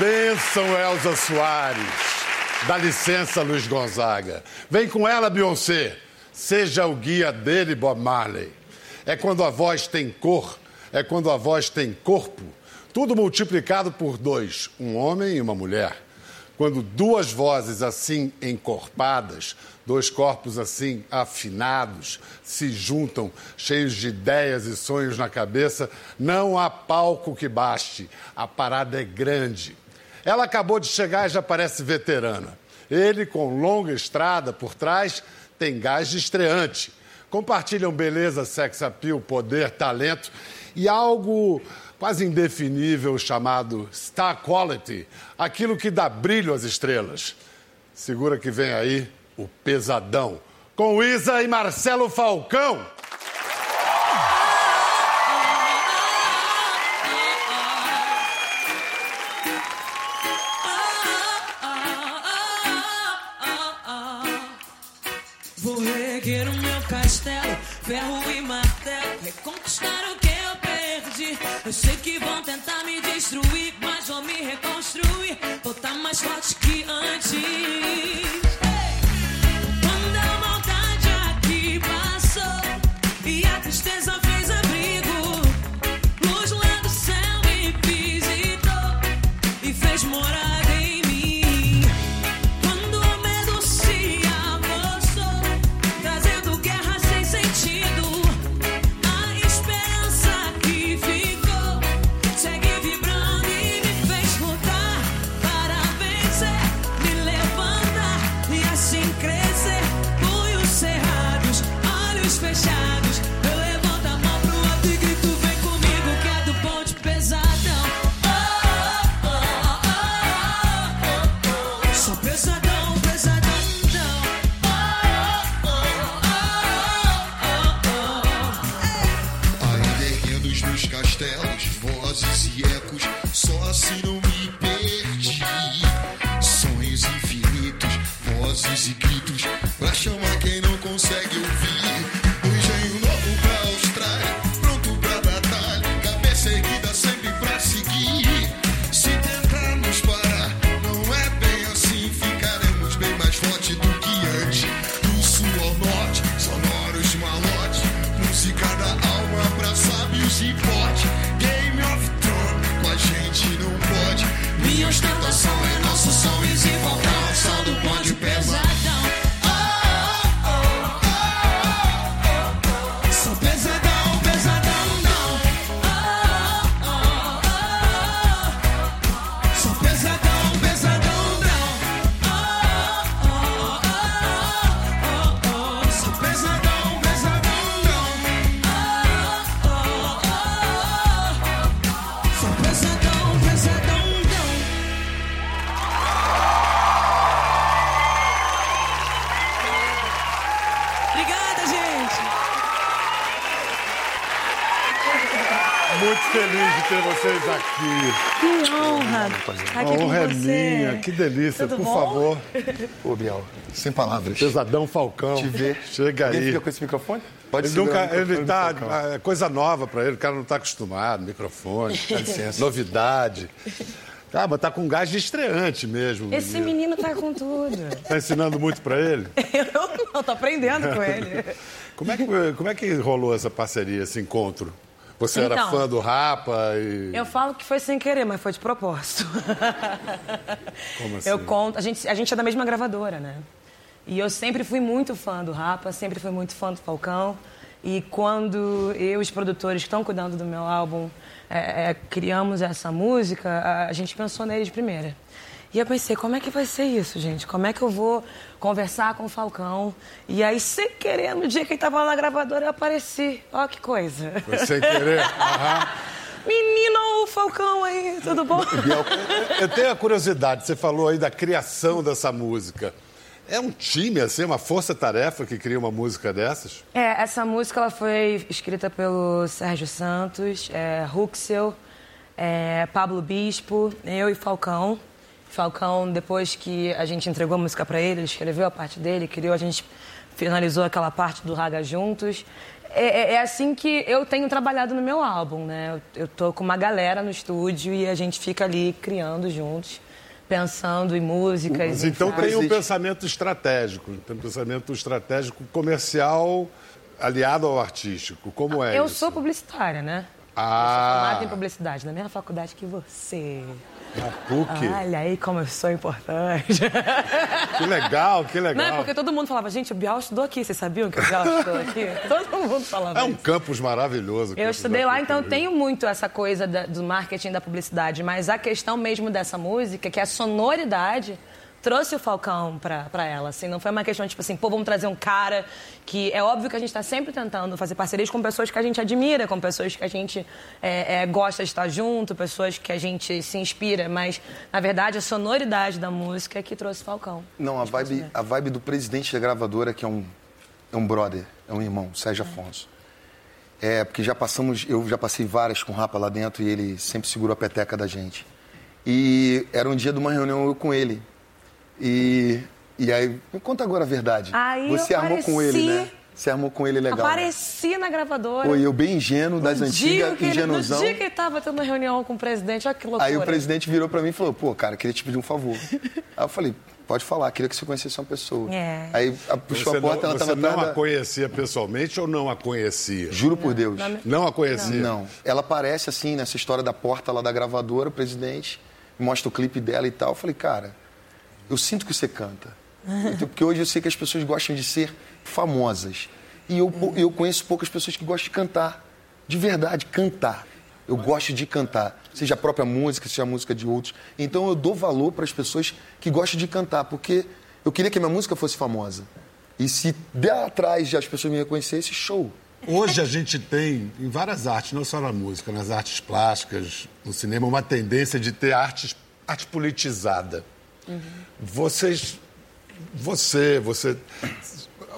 Benção, Elza Soares. Dá licença, Luiz Gonzaga. Vem com ela, Beyoncé. Seja o guia dele, Bob Marley. É quando a voz tem cor, é quando a voz tem corpo. Tudo multiplicado por dois, um homem e uma mulher. Quando duas vozes assim encorpadas, dois corpos assim afinados, se juntam, cheios de ideias e sonhos na cabeça, não há palco que baste. A parada é grande. Ela acabou de chegar e já parece veterana. Ele, com longa estrada por trás, tem gás de estreante. Compartilham beleza, sex appeal, poder, talento e algo quase indefinível chamado Star Quality, aquilo que dá brilho às estrelas. Segura que vem aí o pesadão, com Isa e Marcelo Falcão. Reconquistar o que eu perdi. Eu sei que que delícia. Tudo Por bom? favor, Ô, Biel, sem palavras. pesadão Falcão. Te ver. Chega aí. fica com esse microfone? Pode Ele, nunca, microfone ele tá. Falcão. É coisa nova pra ele, o cara não tá acostumado. Microfone, licença. novidade. Ah, mas tá com gás de estreante mesmo. Esse menino. menino tá com tudo. Tá ensinando muito pra ele? Eu não, tô aprendendo com ele. Como é, que, como é que rolou essa parceria, esse encontro? Você era Então, fã do Rapa e. Eu falo que foi sem querer, mas foi de propósito. Como assim? Eu conto, a gente, a gente é da mesma gravadora, né? E eu sempre fui muito fã do Rapa, sempre fui muito fã do Falcão. E quando eu e os produtores que estão cuidando do meu álbum é, é, criamos essa música, a, a gente pensou nele de primeira. E eu pensei, como é que vai ser isso, gente? Como é que eu vou conversar com o Falcão? E aí, sem querer, no dia que ele estava lá na gravadora, eu apareci. Ó, que coisa. Foi sem querer. Aham. Menino, Falcão aí, tudo bom? Eu tenho a curiosidade, você falou aí da criação dessa música. É um time, assim, uma força-tarefa que cria uma música dessas? É, essa música ela foi escrita pelo Sérgio Santos, é, Ruxel, é, Pablo Bispo, eu e Falcão. Falcão, depois que a gente entregou a música para ele, ele escreveu a parte dele, criou, a gente finalizou aquela parte do Raga Juntos. É, é, é, assim que eu tenho trabalhado no meu álbum, né? Eu, eu tô com uma galera no estúdio e a gente fica ali criando juntos, pensando em músicas. Mas então tem um pensamento estratégico, tem um pensamento estratégico comercial aliado ao artístico. Como é Eu isso? sou publicitária, né? Ah. Eu sou formada em publicidade, na mesma faculdade que você. Na PUC. Olha aí como eu sou importante. Que legal, que legal. Não é porque todo mundo falava, gente, o Bial estudou aqui. Vocês sabiam que o Bial estudou aqui? Todo mundo falava É um isso. campus maravilhoso. Eu estudei lá, então tenho muito essa coisa da- do marketing da publicidade, mas a questão mesmo dessa música, que é a sonoridade, trouxe o Falcão pra, pra ela, assim, não foi uma questão tipo assim, pô, vamos trazer um cara que é óbvio que a gente está sempre tentando fazer parcerias com pessoas que a gente admira, com pessoas que a gente é, é, gosta de estar junto, pessoas que a gente se inspira, mas na verdade a sonoridade da música é que trouxe o Falcão. Não, a vibe, a vibe do presidente da gravadora, que é um, é um brother, é um irmão, Sérgio Afonso. É, porque já passamos, eu já passei várias com o Rapa lá dentro e ele sempre segurou a peteca da gente. E era um dia de uma reunião eu com ele. E, e aí, me conta agora a verdade. Aí Você armou com ele, né? Você armou com ele legal. né? Apareci na gravadora. E eu bem ingênuo, das No dia antigas, que ele- ingenuzão. No dia que ele tava tendo uma reunião com o presidente, olha que loucura. Aí o presidente virou pra mim e falou, pô, cara, queria te pedir um favor. Aí eu falei, pode falar, queria que você conhecesse uma pessoa. É. Aí a- puxou Você a porta, não, ela você tava não atrás a conhecia pessoalmente ou não a conhecia? Juro por Deus. Não a conhecia? Não. Ela aparece assim, nessa história da porta lá da gravadora, o presidente, me mostra o clipe dela e tal. Eu falei, cara, eu sinto que você canta. Porque hoje eu sei que as pessoas gostam de ser famosas. E eu, eu conheço poucas pessoas que gostam de cantar. De verdade, cantar. Eu gosto de cantar. Seja a própria música, seja a música de outros. Então eu dou valor para as pessoas que gostam de cantar. Porque eu queria que a minha música fosse famosa. E se dela atrás já as pessoas me reconhecessem, show. Hoje a gente tem, em várias artes, não só na música, nas artes plásticas, no cinema, uma tendência de ter artes, arte politizada. Vocês, você, você,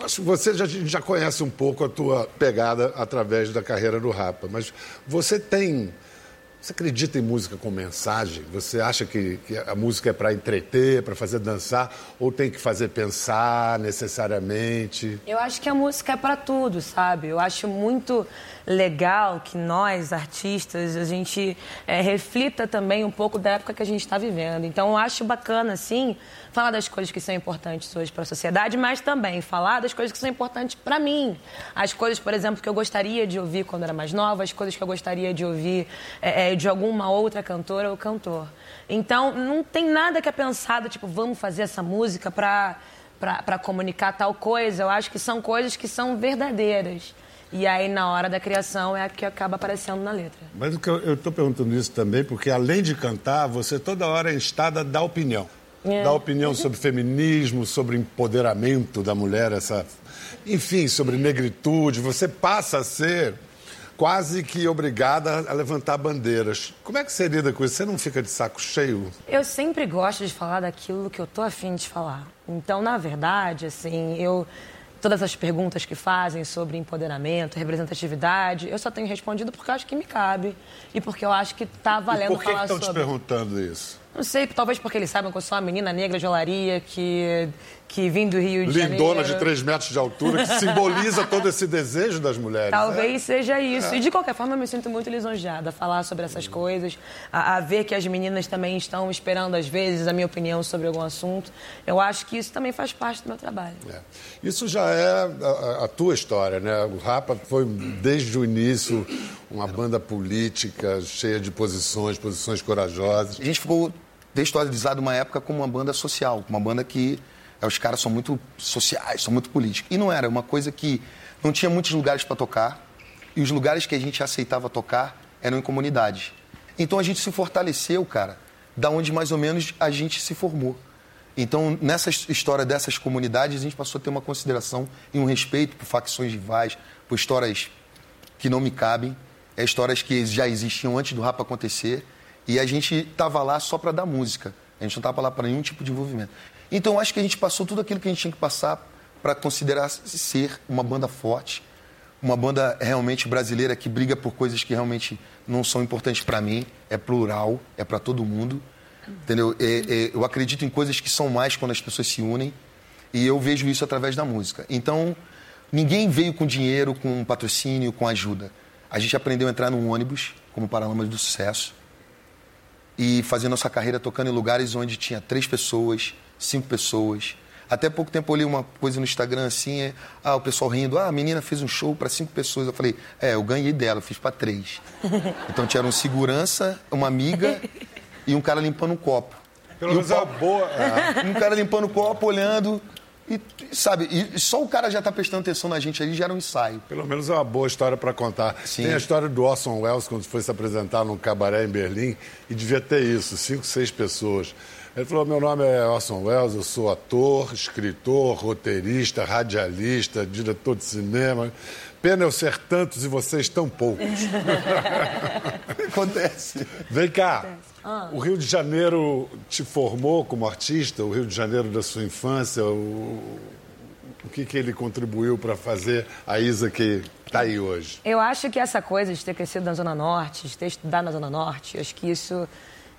acho que você já, já conhece um pouco a tua pegada através da carreira do Rapa, mas você tem, você acredita em música com mensagem? Você acha que, que a música é para entreter, para fazer dançar, ou tem que fazer pensar necessariamente? Eu acho que a música é pra tudo, sabe? Eu acho muito legal que nós, artistas, a gente é, reflita também um pouco da época que a gente está vivendo. Então, eu acho bacana, assim, falar das coisas que são importantes hoje para a sociedade, mas também falar das coisas que são importantes para mim. As coisas, por exemplo, que eu gostaria de ouvir quando era mais nova, as coisas que eu gostaria de ouvir é, é, de alguma outra cantora ou cantor. Então, não tem nada que é pensado, tipo, vamos fazer essa música para para comunicar tal coisa, eu acho que são coisas que são verdadeiras. E aí, na hora da criação, é a que acaba aparecendo na letra. Mas o que eu- eu estou perguntando isso também porque, além de cantar, você toda hora é instada a dar opinião. É. Dar opinião sobre feminismo, sobre empoderamento da mulher, essa... enfim, sobre negritude. Você passa a ser quase que obrigada a levantar bandeiras. Como é que você lida com isso? Você não fica de saco cheio? Eu sempre gosto de falar daquilo que eu tô afim de falar. Então, na verdade, assim, eu. Todas as perguntas que fazem sobre empoderamento, representatividade, eu só tenho respondido porque eu acho que me cabe e porque eu acho que tá E valendo por que falar estão te sobre. perguntando isso? Não sei, talvez porque eles saibam que eu sou uma menina negra de olaria que, que vim do Rio de Janeiro. Lindona de 3 metros de altura, que simboliza todo esse desejo das mulheres. né? Talvez seja isso. E de qualquer forma, eu me sinto muito lisonjeada a falar sobre essas coisas, a, a ver que as meninas também estão esperando, às vezes, a minha opinião sobre algum assunto. Eu acho que isso também faz parte do meu trabalho. É. Isso já é a, a tua história, né? O Rapa foi, desde o início, uma banda política, cheia de posições, posições corajosas. A gente ficou textualizado uma época como uma banda social, uma banda que é, os caras são muito sociais, são muito políticos. E não era, uma coisa que não tinha muitos lugares para tocar, e os lugares que a gente aceitava tocar eram em comunidade. Então a gente se fortaleceu, cara, da onde mais ou menos a gente se formou. Então, nessa história dessas comunidades, a gente passou a ter uma consideração e um respeito por facções rivais, por histórias que não me cabem, é histórias que já existiam antes do rap acontecer, e a gente estava lá só para dar música. A gente não estava lá para nenhum tipo de envolvimento. Então, acho que a gente passou tudo aquilo que a gente tinha que passar para considerar ser uma banda forte, uma banda realmente brasileira que briga por coisas que realmente não são importantes para mim, é plural, é para todo mundo. Entendeu? É- é- eu acredito em coisas que são mais quando as pessoas se unem. E eu vejo isso através da música. Então, ninguém veio com dinheiro, com patrocínio, com ajuda. A gente aprendeu a entrar num ônibus, como Paralamas do Sucesso, e fazer nossa carreira tocando em lugares onde tinha três pessoas, cinco pessoas. Até pouco tempo eu li uma coisa no Instagram assim, é, ah, o pessoal rindo, ah, a menina fez um show para cinco pessoas. Eu falei, é, eu ganhei dela, eu fiz para três. Então tinha um segurança, uma amiga e um cara limpando um copo. Pelo E menos é boa. é. um cara limpando o copo, olhando. E, sabe, e só o cara já tá prestando atenção na gente ali, já era um ensaio. Pelo menos é uma boa história para contar. Sim. Tem a história do Orson Welles, quando foi se apresentar num cabaré em Berlim, e devia ter isso, cinco, seis pessoas. Ele falou: Meu nome é Orson Welles, eu sou ator, escritor, roteirista, radialista, diretor de cinema. Pena eu ser tantos e vocês tão poucos. Acontece. Vem cá, o Rio de Janeiro te formou como artista, o Rio de Janeiro da sua infância, o, o que, que ele contribuiu para fazer a Isa que está aí hoje? Eu acho que essa coisa de ter crescido na Zona Norte, de ter estudado na Zona Norte, acho que isso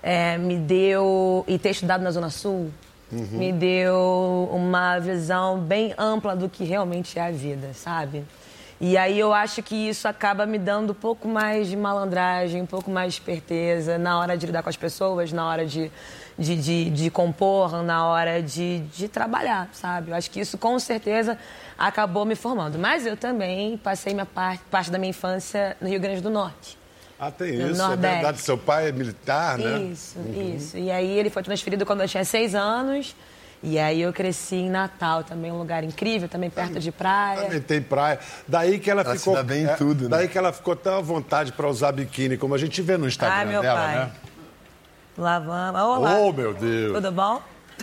é, me deu. e ter estudado na Zona Sul, me deu uma visão bem ampla do que realmente é a vida, sabe? E aí eu acho que isso acaba me dando um pouco mais de malandragem, um pouco mais de esperteza na hora de lidar com as pessoas, na hora de, de, de, de compor, na hora de, de trabalhar, sabe? Eu acho que isso com certeza acabou me formando. Mas eu também passei minha parte, parte da minha infância no Rio Grande do Norte. Ah, tem No isso, é Nordeste. verdade. Seu pai é militar, né? Isso, isso. E aí ele foi transferido quando eu tinha seis anos. E aí eu cresci em Natal, também um lugar incrível, também perto de praia. Também tem praia. Daí que ela, Ela se ficou. dá bem em é, tudo, né? Daí que ela ficou tão à vontade para usar biquíni, como a gente vê no Instagram Ai, meu dela, pai. né? Lá vamos. Olá. Oh, meu Deus! Tudo bom?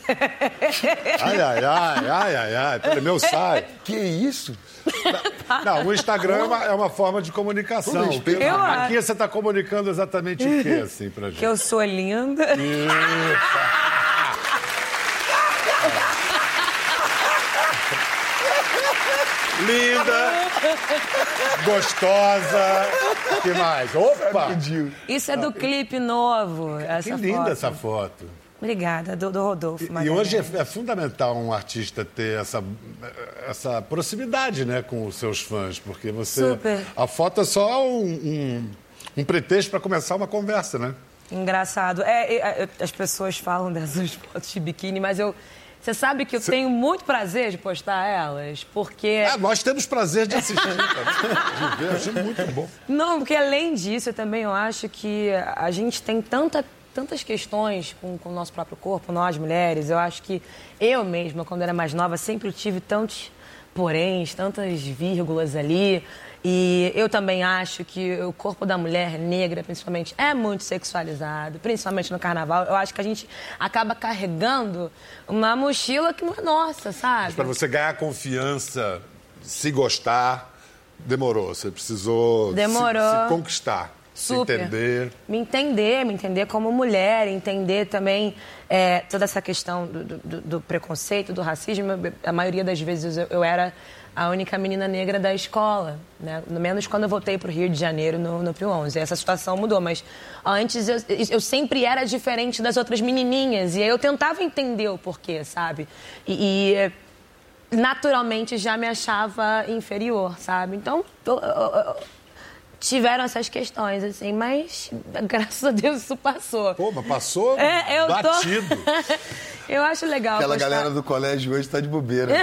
Ai, ai, ai, ai, ai, ai. Pelo meu sai. Que isso? Não, o Instagram é uma, é uma forma de comunicação. Aqui Eu acho. você está comunicando exatamente o quê, assim, pra gente? Que eu sou linda. Linda, gostosa, que mais? Opa! Isso é do clipe novo. Essa Que linda foto. essa foto. Obrigada, do, do Rodolfo. E Magalhães. hoje é, é fundamental um artista ter essa, essa proximidade né, com os seus fãs, porque você. Super. A foto é só um, um, um pretexto para começar uma conversa, né? Engraçado. É, é, é, as pessoas falam dessas fotos de biquíni, mas eu. Você sabe que eu tenho muito prazer de postar elas, porque. Ah, nós temos prazer de assistir, de ver, achei muito bom. Não, porque além disso, eu também eu acho que a gente tem tanta, tantas questões com, com o nosso próprio corpo, nós mulheres. Eu acho que eu mesma, quando era mais nova, sempre tive tantos poréns, tantas vírgulas ali. E eu também acho que o corpo da mulher negra, principalmente, é muito sexualizado, principalmente no carnaval. Eu acho que a gente acaba carregando uma mochila que não é nossa, sabe? Para você ganhar confiança, se gostar, demorou. Você precisou se- Demorou. Se, conquistar, Super. se entender. Me entender, me entender como mulher, entender também é, toda essa questão do, do- do preconceito, do racismo. A maioria das vezes eu, eu era a única menina negra da escola, né? No menos quando eu voltei para o Rio de Janeiro no, no Pio 11. Essa situação mudou, mas antes eu, eu sempre era diferente das outras menininhas e aí eu tentava entender o porquê, sabe? E- e naturalmente já me achava inferior, sabe? Então, eu- eu- eu- tiveram essas questões, assim, mas graças a Deus isso passou. Pô, mas passou É, eu tô- batido. eu acho legal Aquela postar- galera do colégio hoje tá de bobeira.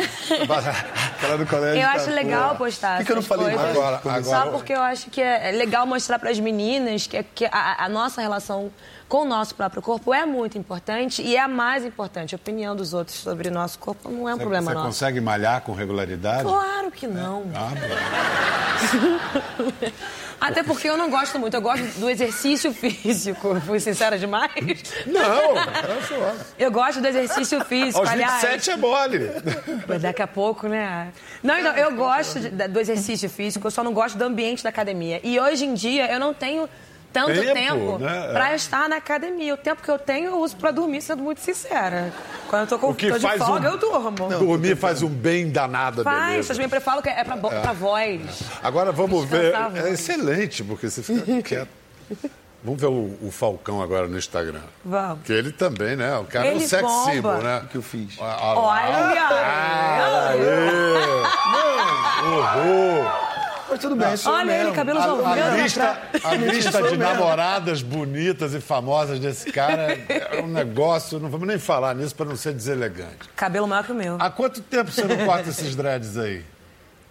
Aquela do colégio Eu tá, acho legal pô. postar Por que, que eu não falei coisas? mais? Agora- Só agora- porque eu acho que é legal mostrar para as meninas que, que a, a nossa relação com o nosso próprio corpo é muito importante e é a mais importante. A opinião dos outros sobre o nosso corpo não é um Você, problema você nosso. consegue malhar com regularidade? Claro que não. Ah, bom. Até porque eu não gosto muito. Eu gosto do exercício físico. Fui sincera demais? Não, eu sou. Eu gosto do exercício físico. Aos aliás, 27 é mole. Mas daqui a pouco, né? Não, então, eu gosto de- do exercício físico, eu só não gosto do ambiente da academia. E hoje em dia eu não tenho tanto Tempo, tempo, né? pra estar na academia. O tempo que eu tenho eu uso pra dormir, sendo muito sincera. Quando eu tô, com, O que tô de folga, um- eu durmo. Dormir faz um bem danado, Faz, beleza. eu sempre falo que é pra, bo- pra voz. Agora vamos ver. É excelente, porque você fica quieto. Vamos ver o, o Falcão agora no Instagram. Vamos. Que ele também, né? O cara é um sex symbol, né? O que eu fiz? Olha! Horror! Mas tudo bem, sou Olha ele, cabelo A, salvando. a lista, a lista de namoradas bonitas e famosas desse cara é um negócio. Não vamos nem falar nisso para não ser deselegante. Cabelo maior que o meu. Há quanto tempo você não corta esses dreads aí?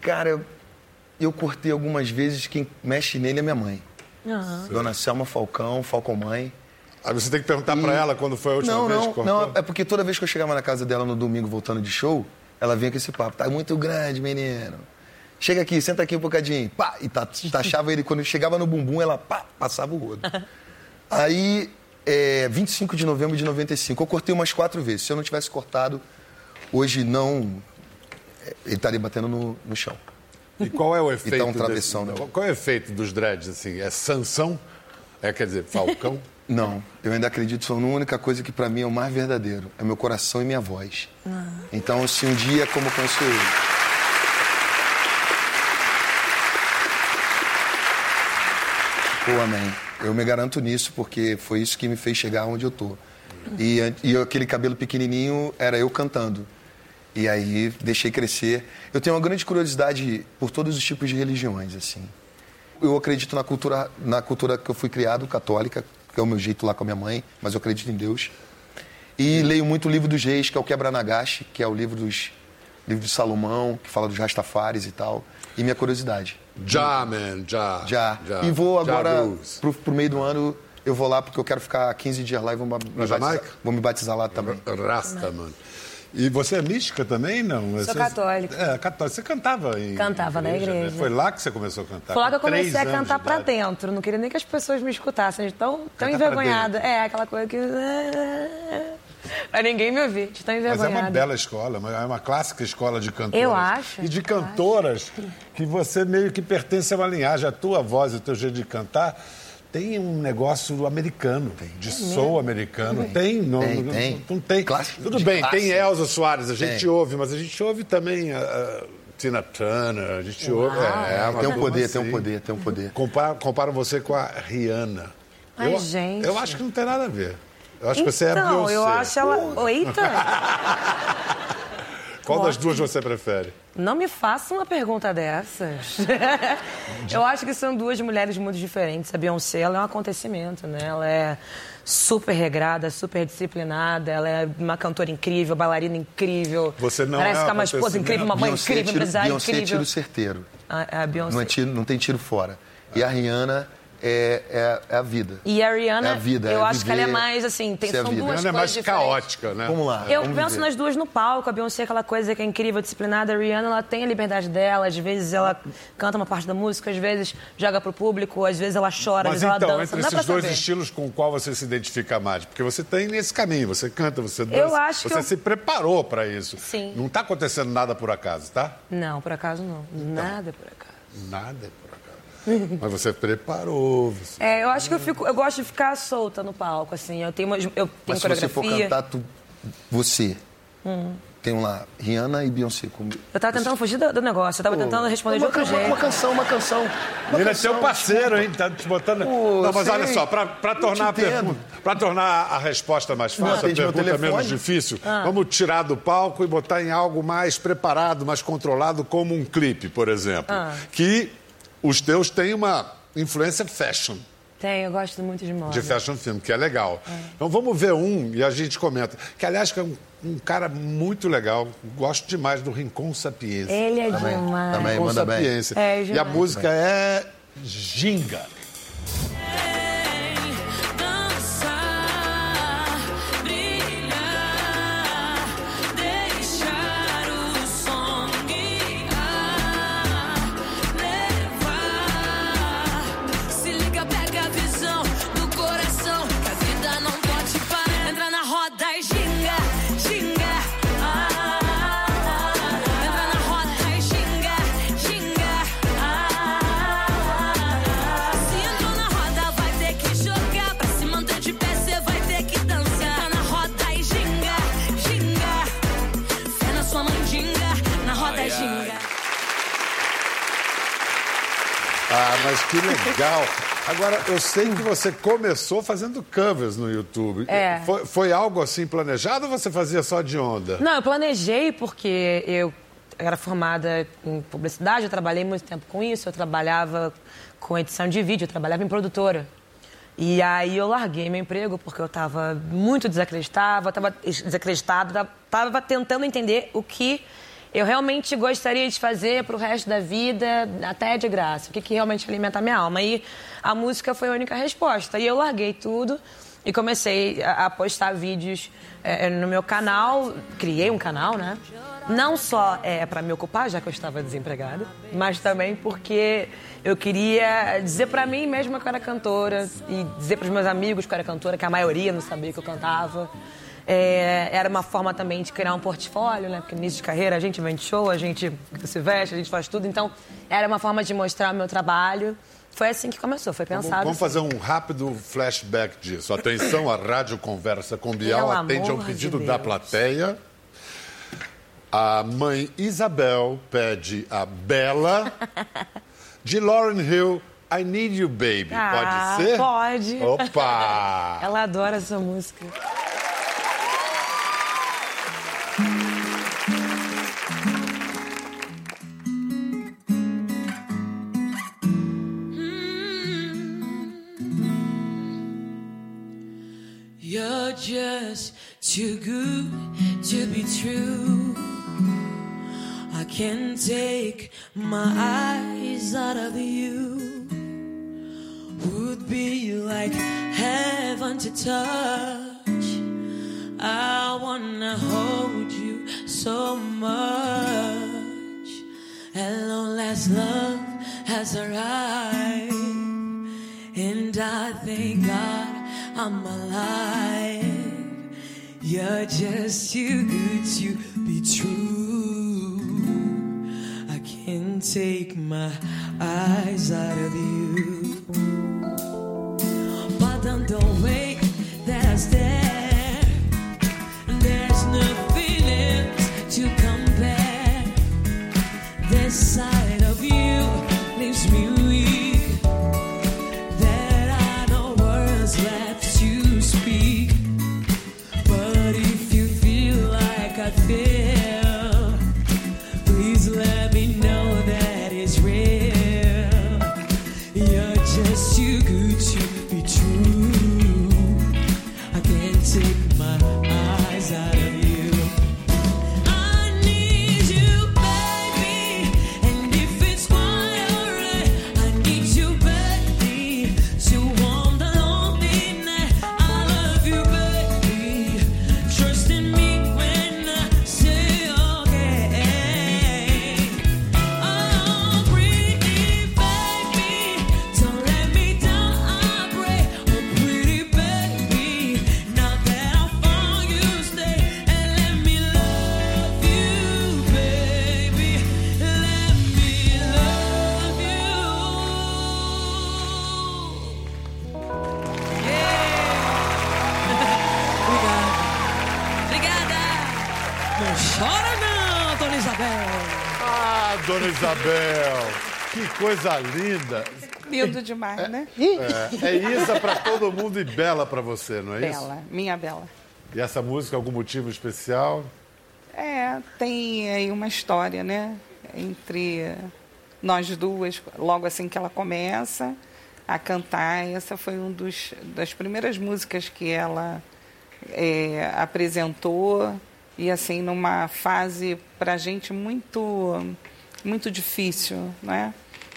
Cara, eu, eu cortei algumas vezes, quem mexe nele é minha mãe. Dona Selma Falcão, Falcão Mãe. Aí você tem que perguntar para ela quando foi a última Não, vez que não, cortou. não, é porque toda vez que eu chegava na casa dela no domingo voltando de show, ela vinha com esse papo. Tá muito grande, menino. Chega aqui, senta aqui um bocadinho. Pá, e ta- taxava ele. Quando chegava no bumbum, ela pá, passava o rodo. Aí, é, 25 de novembro de 95, eu cortei umas quatro vezes. Se eu não tivesse cortado, hoje não. é, Ele estaria batendo no, no chão. E qual é o efeito? tá um travessão, desse- né? Qual é o efeito dos dreads, assim? É Sansão? É, quer dizer, Falcão? Não, eu ainda acredito só numa única coisa que pra mim é o mais verdadeiro: é meu coração e minha voz. Então, se um dia, como eu conheço ele. Amém. Eu me garanto nisso porque foi isso que me fez chegar onde eu tô. E, e aquele cabelo pequenininho era eu cantando. E aí deixei crescer. Eu tenho uma grande curiosidade por todos os tipos de religiões, assim. Eu acredito na cultura, na cultura que eu fui criado, católica, que é o meu jeito lá com a minha mãe, mas eu acredito em Deus. E leio muito o livro dos reis, que é o Quebra Nagashi, que é o livro dos livro de Salomão, que fala dos Rastafares e tal. E minha curiosidade. Já, man, já. Já. E vou Já agora, pro, pro meio do ano, eu vou lá porque eu quero ficar 15 dias lá e vou me batizar, Jamaica? vou me batizar lá também. Rasta, mano. E você é mística também, não? Você- católica. É, católica. Você cantava em Cantava na né? igreja. Foi lá que você começou a cantar? Foi lá que eu comecei a cantar de pra idade. dentro. Não queria nem que as pessoas me escutassem. Tão, tão envergonhada. É, aquela coisa que. Pra ninguém me ouvir. de Tão Mas é envergonhada. uma bela escola, é uma clássica escola de cantoras. Eu acho, E de cantoras que você meio que pertence a uma linhagem. A tua voz, o teu jeito de cantar tem um negócio americano, de soul americano. Tem, não Tem, não, tem. não tem. Clássico, Tudo bem, classe. tem Elza Soares, a gente Tem. ouve, mas a gente ouve também a, a Tina Turner, a gente ouve. É, uma Tem um poder, tem um assim. poder, tem um poder. Compara, comparam você com a Rihanna. Ai, eu, gente. Eu acho que não tem nada a ver. Eu acho que você é a Então, Beyoncé. eu acho ela. Eita! Qual das duas você prefere? Não me faça uma pergunta dessas. eu acho que são duas mulheres muito diferentes. A Beyoncé ela é um acontecimento, né? Ela é super regrada, super disciplinada, ela é uma cantora incrível, bailarina incrível. Você não Parece é que é uma esposa incrível, uma mãe Beyoncé é incrível, tiro, empresária Beyoncé é incrível. tiro certeiro. A, a Beyoncé. Não, é tiro, não tem tiro fora. E a Rihanna é, é, é a vida. E a Rihanna, É a vida, eu é acho que ela é mais assim, tem, a são duas Rihanna é mais coisas diferentes. caótica, né? Vamos lá. Eu vamos penso viver. nas duas no palco. A Beyoncé é aquela coisa que é incrível, disciplinada. A Rihanna, ela tem a liberdade dela. Às vezes ela canta uma parte da música, às vezes joga pro público, às vezes ela chora, às Mas vezes então, ela dança. entre Não dá pra esses dois saber. estilos, com qual você se identifica mais? Porque você tem nesse caminho, você canta, você dança. Eu acho que Você eu- se preparou para isso. Sim. Não está acontecendo nada por acaso, tá? Não, por acaso não. Então. Nada por acaso. Nada é por acaso. Mas você preparou. Você... É, eu acho que eu fico, eu gosto de ficar solta no palco, assim. Eu tenho, umas- eu tenho Mas se você for cantar, tu, você. Tem um lá, Rihanna e Beyoncé. Com... Eu tava tentando fugir do, do negócio, eu tava tentando responder de uma, outro uma, jeito. uma canção, uma canção. Uma Ele é canção, seu parceiro, hein? Tá te botando. Pô, não, mas sei. olha só, para tornar, a pergunta- pra tornar a resposta mais Não fácil, a atende meu pergunta menos difícil, Ah. vamos tirar do palco e botar em algo mais preparado, mais controlado, como um clipe, por exemplo. Ah. Que os teus têm uma influência fashion. Tem, eu gosto muito de moda. de fashion film, que é legal. Então vamos ver um e a gente comenta. Que aliás que é um, um cara muito legal. Gosto demais do Rincon Sapiência. Ele é Também, demais. também. Rincon manda bem. Sapiência. É, e a demais. música é Ginga. Que legal. Agora, eu sei que você começou fazendo covers no YouTube. É. Foi, foi algo assim planejado ou você fazia só de onda? Não, eu planejei porque eu era formada em publicidade, eu trabalhei muito tempo com isso, eu trabalhava com edição de vídeo, eu trabalhava em produtora. E aí eu larguei meu emprego porque eu estava muito desacreditada, estava desacreditada, estava tentando entender o que eu realmente gostaria de fazer para o resto da vida, até de graça, o que, que realmente alimenta a minha alma. E a música foi a única resposta. E eu larguei tudo e comecei a, postar vídeos é, no meu canal, criei um canal, né? Não só é, para me ocupar, já que eu estava desempregada, mas também porque eu queria dizer para mim mesma que eu era cantora e dizer para os meus amigos que eu era cantora, que a maioria não sabia que eu cantava. É, era uma forma também de criar um portfólio, né? Porque no início de carreira a gente vende show, a gente se veste, a gente faz tudo. Então, era uma forma de mostrar o meu trabalho. Foi assim que começou, foi pensado. Vamos fazer um rápido flashback disso. Atenção, a Rádio Conversa com Bial atende ao amor de pedido da plateia. A mãe Isabel pede a Bela de Lauren Hill, I Need You Baby. Ah, pode ser? pode. Opa! Ela adora essa música. Just too good to be true. I can't take my eyes out of you. Would be like heaven to touch. I wanna hold you so much. At long last, love has arrived. And I thank God I'm alive. You're just too good to be true. I can't take my eyes out of you. Dona Isabel! Que coisa linda! Lindo demais, né? É, é Isa pra todo mundo e Bela pra você, não é isso? Bela, minha Bela. E essa música, algum motivo especial? É, tem aí uma história, né? Entre nós duas, logo assim que ela começa a cantar. Essa foi uma das primeiras músicas que ela é, apresentou. E assim, numa fase pra gente muito, muito difícil, né?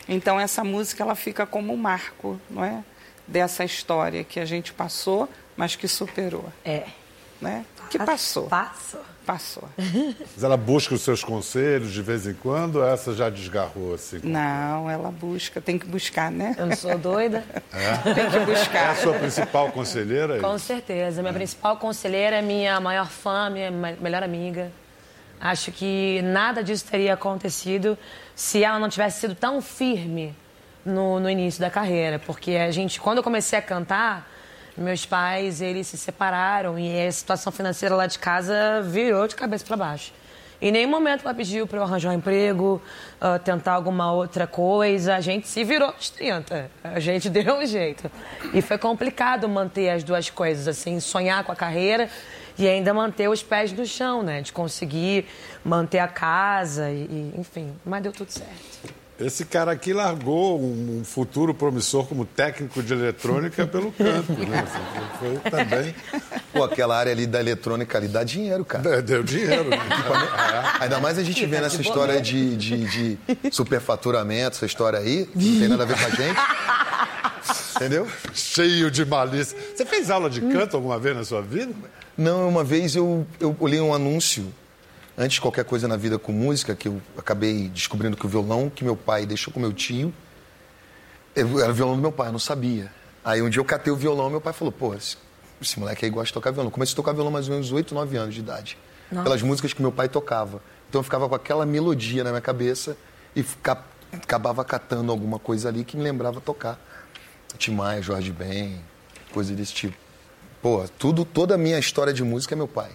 Então essa música ela fica como um marco, não é? Dessa história que a gente passou, mas que superou, É. né? Que passou. Passo. Passou. Mas ela busca os seus conselhos de vez em quando ou essa já desgarrou assim? Não, ela busca, tem que buscar, né? Eu não sou doida. Tem que É a buscar. sua principal conselheira? aí? Com certeza. Minha principal conselheira é minha maior fã, minha me- melhor amiga. Acho que nada disso teria acontecido se ela não tivesse sido tão firme no, no início da carreira. Porque a gente, quando eu comecei a cantar, meus pais, eles se separaram e a situação financeira lá de casa virou de cabeça para baixo. Em nenhum momento ela pediu para eu arranjar um emprego, uh, tentar alguma outra coisa. A gente se virou aos 30. A gente deu um jeito. E foi complicado manter as duas coisas, assim, sonhar com a carreira e ainda manter os pés no chão, né? De conseguir manter a casa, e, e enfim. Mas deu tudo certo. Esse cara aqui largou um futuro promissor como técnico de eletrônica pelo canto, né? Assim, Foi também. Pô, aquela área ali da eletrônica ali dá dinheiro, cara. Deu dinheiro, né? Ainda mais a gente vendo essa história de, de, de superfaturamento, essa história aí, não tem nada a ver com a gente. Entendeu? Cheio de malícia. Você fez aula de canto alguma vez na sua vida? Não, uma vez eu, eu olhei um anúncio, antes de qualquer coisa na vida com música, que eu acabei descobrindo que o violão que meu pai deixou com meu tio era o violão do meu pai, eu não sabia. Aí um dia eu catei o violão meu pai falou, pô, esse, esse moleque aí gosta de tocar violão. Comecei a tocar violão mais ou menos 8, 9 anos de idade. Pelas músicas que meu pai tocava. Então eu ficava com aquela melodia na minha cabeça e fica- acabava catando alguma coisa ali que me lembrava tocar. Tim Maia, Jorge Ben, coisa desse tipo. Pô, tudo, toda a minha história de música é meu pai.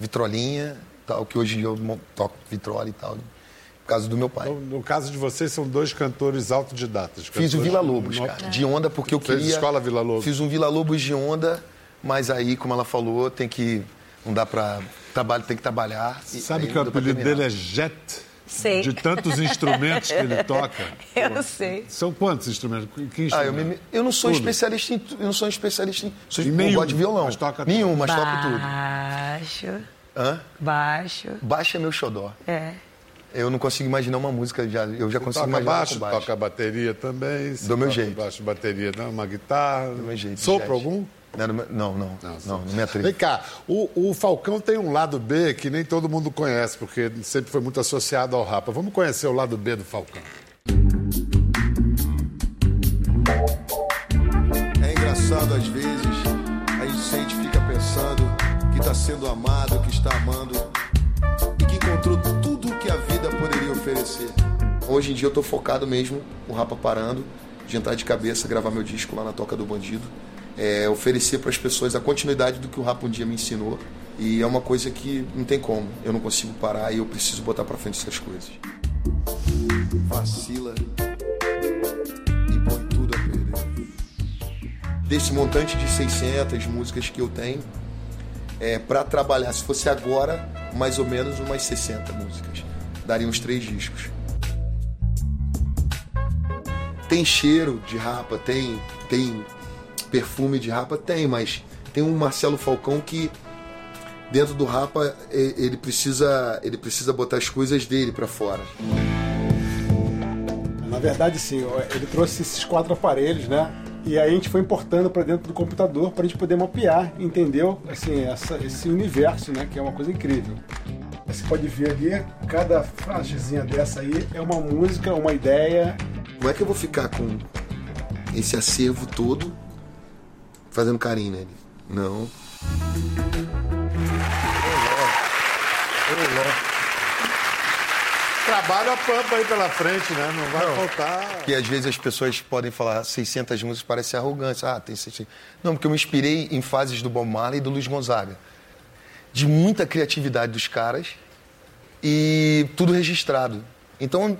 Vitrolinha, tal, que hoje eu toco vitrola e tal, por causa do meu pai. No, no caso de vocês, são dois cantores autodidatas. Fiz o Cantores- Vila Lobos, no- cara, de onda, porque eu Fez queria... escola Vila Lobos. Fiz um Vila Lobos de onda, mas aí, como ela falou, tem que... Não dá pra... Trabalho, tem que trabalhar. Sabe que o apelido dele é Jet? Sei. De tantos instrumentos que ele toca. Eu sei. São quantos instrumentos? Que Ah, eu, instrumento? me- eu não sou Tudo. especialista em... Eu não sou especialista em... Sou, Em nenhum, gosto de violão. mas toca Nenhum, tudo. mas toco tudo. Baixo, Hã? baixo. Baixa é meu xodó. É. Eu não consigo imaginar uma música, já, eu já consigo Toca imaginar baixo, com baixo. toca bateria também. Do meu toca jeito. Baixo, bateria, não, uma guitarra. Do meu jeito. Sopra Jet. algum? Não, não, não, não, não, não me atrevo. Vem cá, o, o Falcão tem um lado B que nem todo mundo conhece, porque sempre foi muito associado ao Rapa. Vamos conhecer o lado B do Falcão. É engraçado às vezes, a gente sente, fica pensando que está sendo amado, que está amando e que encontrou tudo o que a vida poderia oferecer. Hoje em dia eu tô focado mesmo, o Rapa parando, de entrar de cabeça, gravar meu disco lá na Toca do Bandido, é, oferecer para as pessoas a continuidade do que o Rapa um dia me ensinou. E é uma coisa que não tem como, eu não consigo parar e eu preciso botar para frente essas coisas. Vacila e põe tudo a perder. Desse montante de 600 músicas que eu tenho, é, para trabalhar, se fosse agora, mais ou menos umas 60 músicas. Daria uns três discos. Tem cheiro de rapa, tem, tem perfume de rapa, tem, mas tem um Marcelo Falcão que dentro do rapa ele precisa ele precisa botar as coisas dele para fora. Na verdade, sim, ele trouxe esses quatro aparelhos, né? E aí a gente foi importando para dentro do computador para a gente poder mapear, entendeu? Assim, essa- esse universo, né? Que é uma coisa incrível. Você pode ver ali, cada faixazinha dessa aí é uma música, uma ideia. Como é que eu vou ficar com esse acervo todo fazendo carinho nele? Não. Trabalho a pampa aí pela frente, né? Não vai faltar. Que às vezes as pessoas podem falar 600 músicas, parece arrogância. Ah, tem 600. Não, porque eu me inspirei em fases do Bob Marley e do Luiz Gonzaga. De muita criatividade dos caras e tudo registrado. Então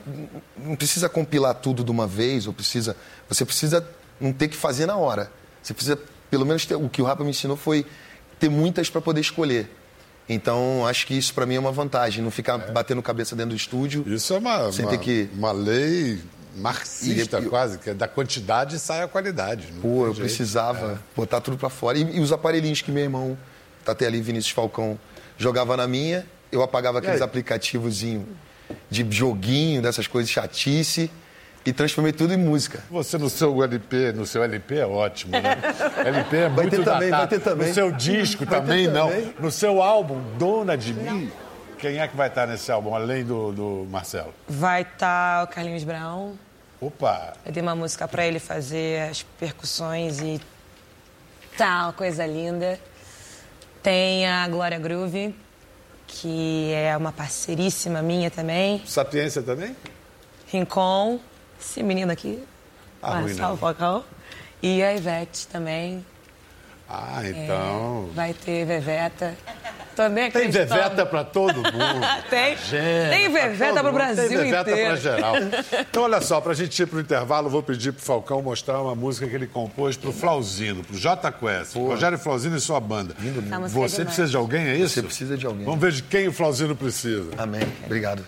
não precisa compilar tudo de uma vez, ou precisa. Você precisa não ter que fazer na hora. Você precisa, pelo menos, o que o Rapa me ensinou foi ter muitas para poder escolher. Então, acho que isso para mim é uma vantagem, não ficar batendo cabeça dentro do estúdio. Isso é uma, Sem uma, ter que- uma lei marxista, E- quase, que é da quantidade sai a qualidade. Pô, eu jeito. precisava botar tudo pra fora. E, e os aparelhinhos que meu irmão, tá até ali, Vinícius Falcão, jogava na minha, eu apagava aqueles aplicativozinhos de joguinho, dessas coisas chatice, e transformei tudo em música. Você no seu LP, no seu LP é ótimo, né? LP é Vai muito ter também, datado. vai ter também. No seu disco ter também, não. também. No seu álbum, Dona de Mim, quem é que vai estar nesse álbum, além do, do Marcelo? Vai estar o Carlinhos Brown. Opa! Eu dei uma música pra ele fazer as percussões e tal, coisa linda. Tem a Glória Groove, que é uma parceiríssima minha também. Sapiência também? Rincon, esse menino aqui, Ah, Marcelo. Falcão. E a Ivete também. Ah, É, então. vai ter Veveta. Tô nem Tem. Veveta pra todo mundo. Tem. Gente, Tem Veveta pro mundo. Brasil Tem Veveta inteiro. pra geral. Então, olha só, pra gente ir pro intervalo, eu vou pedir pro Falcão mostrar uma música que ele compôs pro Flauzino, pro J Quest. Rogério Flauzino e sua banda. Música é Você demais. precisa de alguém, é isso? Você precisa de alguém. Vamos ver de quem o Flauzino precisa. Amém. Obrigado.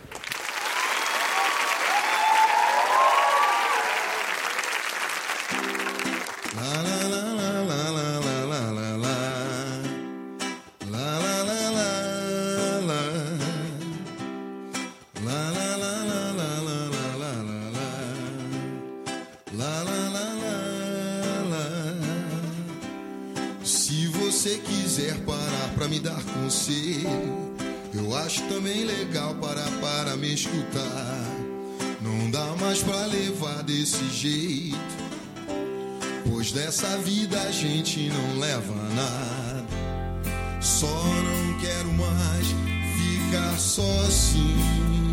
Dessa vida a gente não leva nada. Só não quero mais ficar sozinho.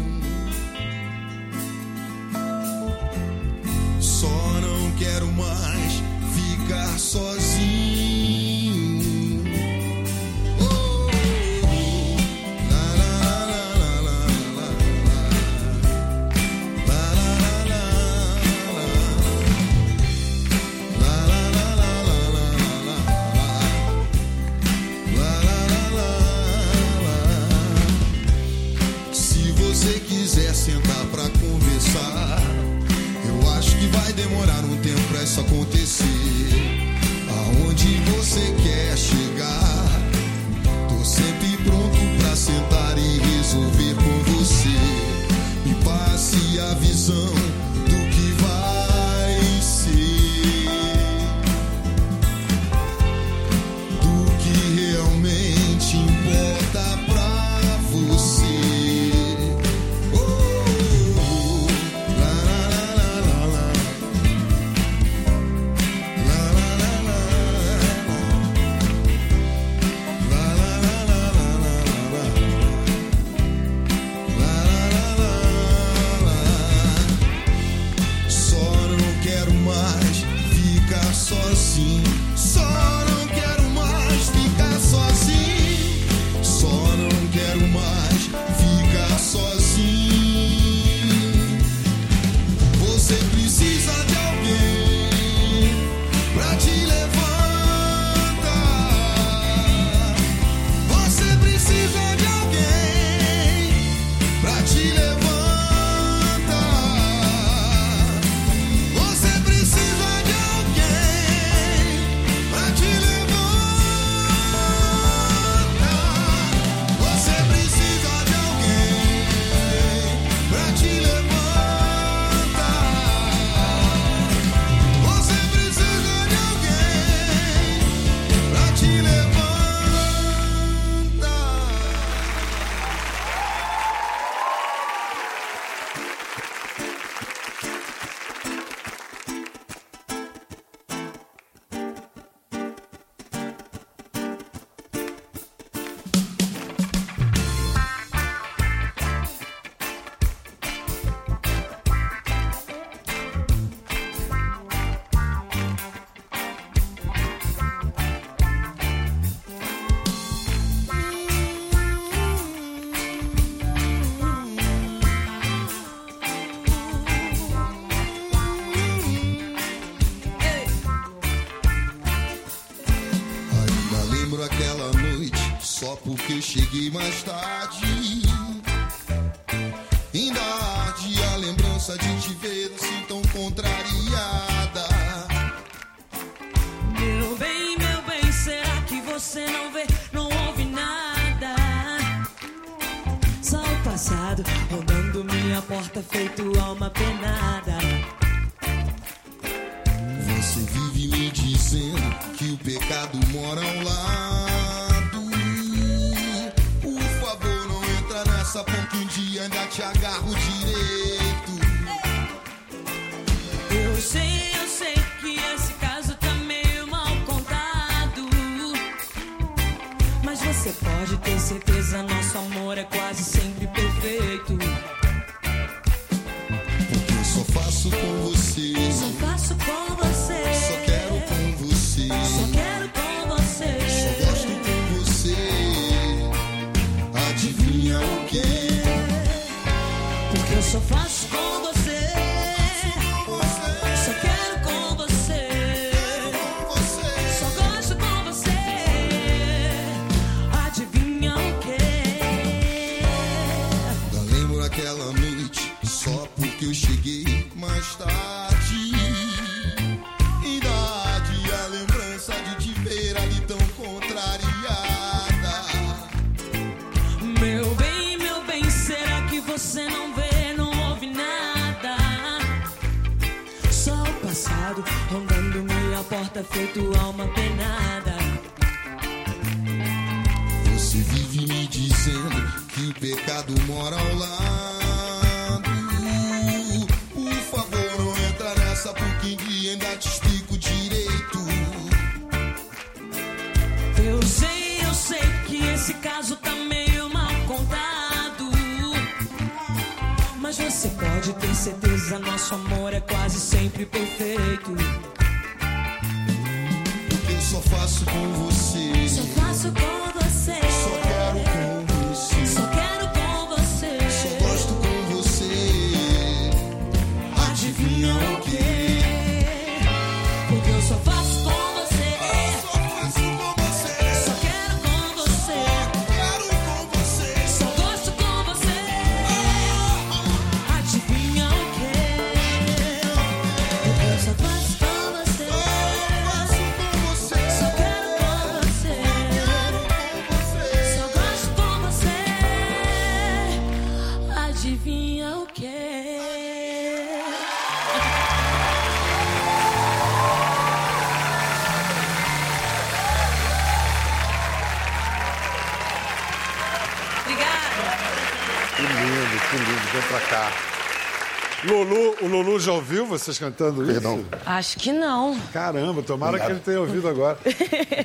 Você precisa porque cheguei mais tarde. Ainda arde a lembrança de te ver assim tão contrariada. Meu bem, meu bem, será que você não vê, não ouve nada? Só o passado rondando minha porta, feito alma penada. Você vive me dizendo que o pecado mora ao lado. Nessa, porque um dia ainda te agarro direito. Eu sei, eu sei que esse caso tá meio mal contado. Mas você pode ter certeza, nosso amor é quase sempre já ouviu vocês cantando isso? Perdão. Acho que não. Caramba, tomara Obrigado. que ele tenha ouvido agora.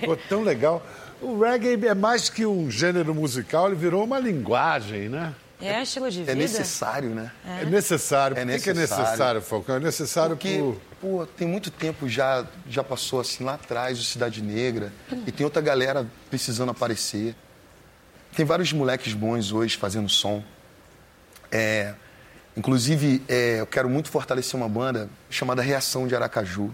Ficou tão legal. O reggae é mais que um gênero musical, ele virou uma linguagem, né? É estilo de vida. É necessário, né? É, necessário. É Por que que é necessário. Falcão? É necessário Porque, por... pô, tem muito tempo já, já passou assim lá atrás, o Cidade Negra, e tem outra galera precisando aparecer. Tem vários moleques bons hoje fazendo som. É, inclusive, é, eu quero muito fortalecer uma banda chamada Reação de Aracaju.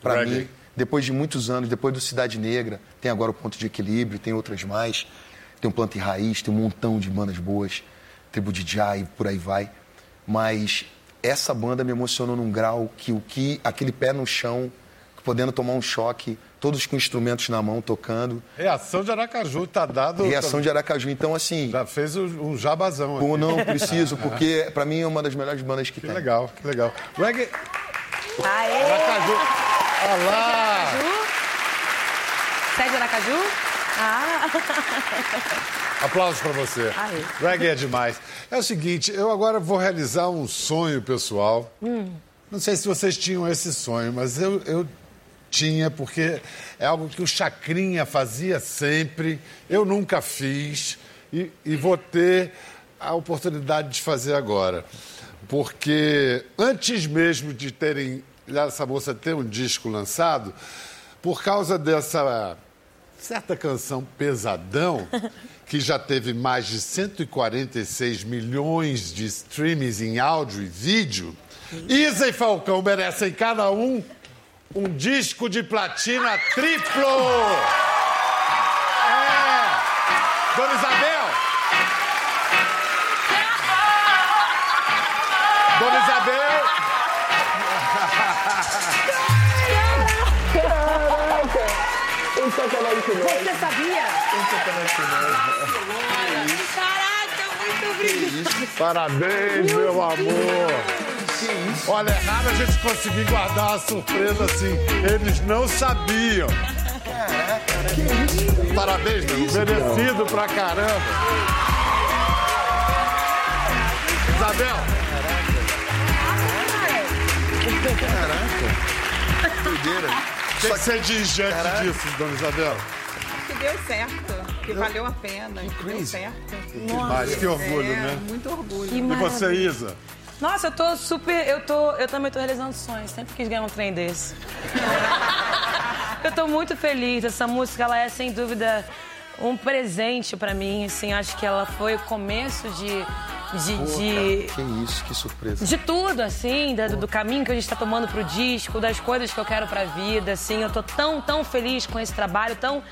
Para mim, depois de muitos anos, depois do Cidade Negra, tem agora o Ponto de Equilíbrio, tem outras mais. Tem o Planta e Raiz, tem um montão de bandas boas, Tribo de Jai, por aí vai. Mas essa banda me emocionou num grau que o que aquele pé no chão, podendo tomar um choque, todos com instrumentos na mão tocando, Reação de Aracaju, tá dado... reação de Aracaju. Então assim, Já fez um jabazão aqui. não preciso, porque pra mim é uma das melhores bandas que, Que tem. legal, que legal. Reggae... Aê! Aracaju... Olha lá! Segue Aracaju? Ah! Aplausos pra você. Aê. Reggae é demais. É o seguinte, eu agora vou realizar um sonho pessoal. Não sei se vocês tinham esse sonho, mas eu, eu tinha, porque é algo que o Chacrinha fazia sempre, eu nunca fiz e, e vou ter a oportunidade de fazer agora. Porque antes mesmo de terem essa moça ter um disco lançado, por causa dessa certa canção Pesadão, que já teve mais de 146 milhões de streams em áudio e vídeo, Isa e Falcão merecem cada um um disco de platina triplo. É. Dona Isabel. Dona Isabel. Você sabia? Parabéns, meu amor. Olha, é raro a gente conseguir guardar uma surpresa assim. Eles não sabiam. Parabéns, meu. Merecido pra caramba. Isabel, Doideira. o que que você diz diante Caraca. disso, dona Isabel? Que deu certo, que valeu a pena, que deu crazy. certo. Mas que orgulho, é, né? muito orgulho. Que E você. Isa? Nossa, eu tô super. Eu, tô, eu também tô realizando sonhos. Sempre quis ganhar um trem desse. eu tô muito feliz. Essa música, ela é sem dúvida um presente pra mim. Assim, acho que ela foi o começo de. De, de, Que isso, que surpresa. de tudo, assim, da- do, caminho que a gente tá tomando pro disco, das coisas que eu quero pra vida, assim. Eu tô tão, tão feliz com esse trabalho, tão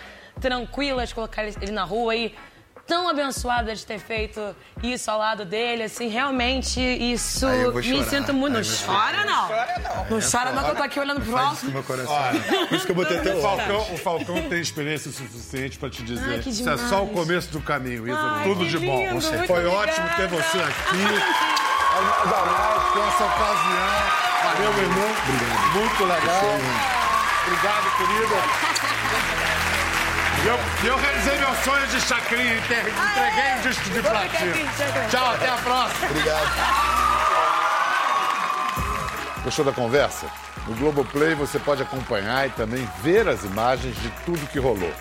tranquila de colocar ele ele na rua e tão abençoada de ter feito isso ao lado dele, assim, realmente isso me sinto muito. Não eu vou chora, não. Não chora, não, que eu tô aqui olhando pro alto. meu coração. Por isso que eu botei até O o Falcão, o Falcão tem experiência suficiente para te dizer. Ai, que Isso é só o começo do caminho, Isa. Ai, Tudo de bom. lindo, Foi obrigada. ótimo ter você aqui. Ainda mais com essa ocasião. Valeu, meu irmão. Obrigado. Muito legal. Obrigado, querido. E Eu, eu realizei meu sonho de chacrinha, entre- entreguei o disco de platina. Tchau, até a próxima. Obrigado. Gostou da conversa? No Globoplay você pode acompanhar e também ver as imagens de tudo que rolou.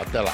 Até lá.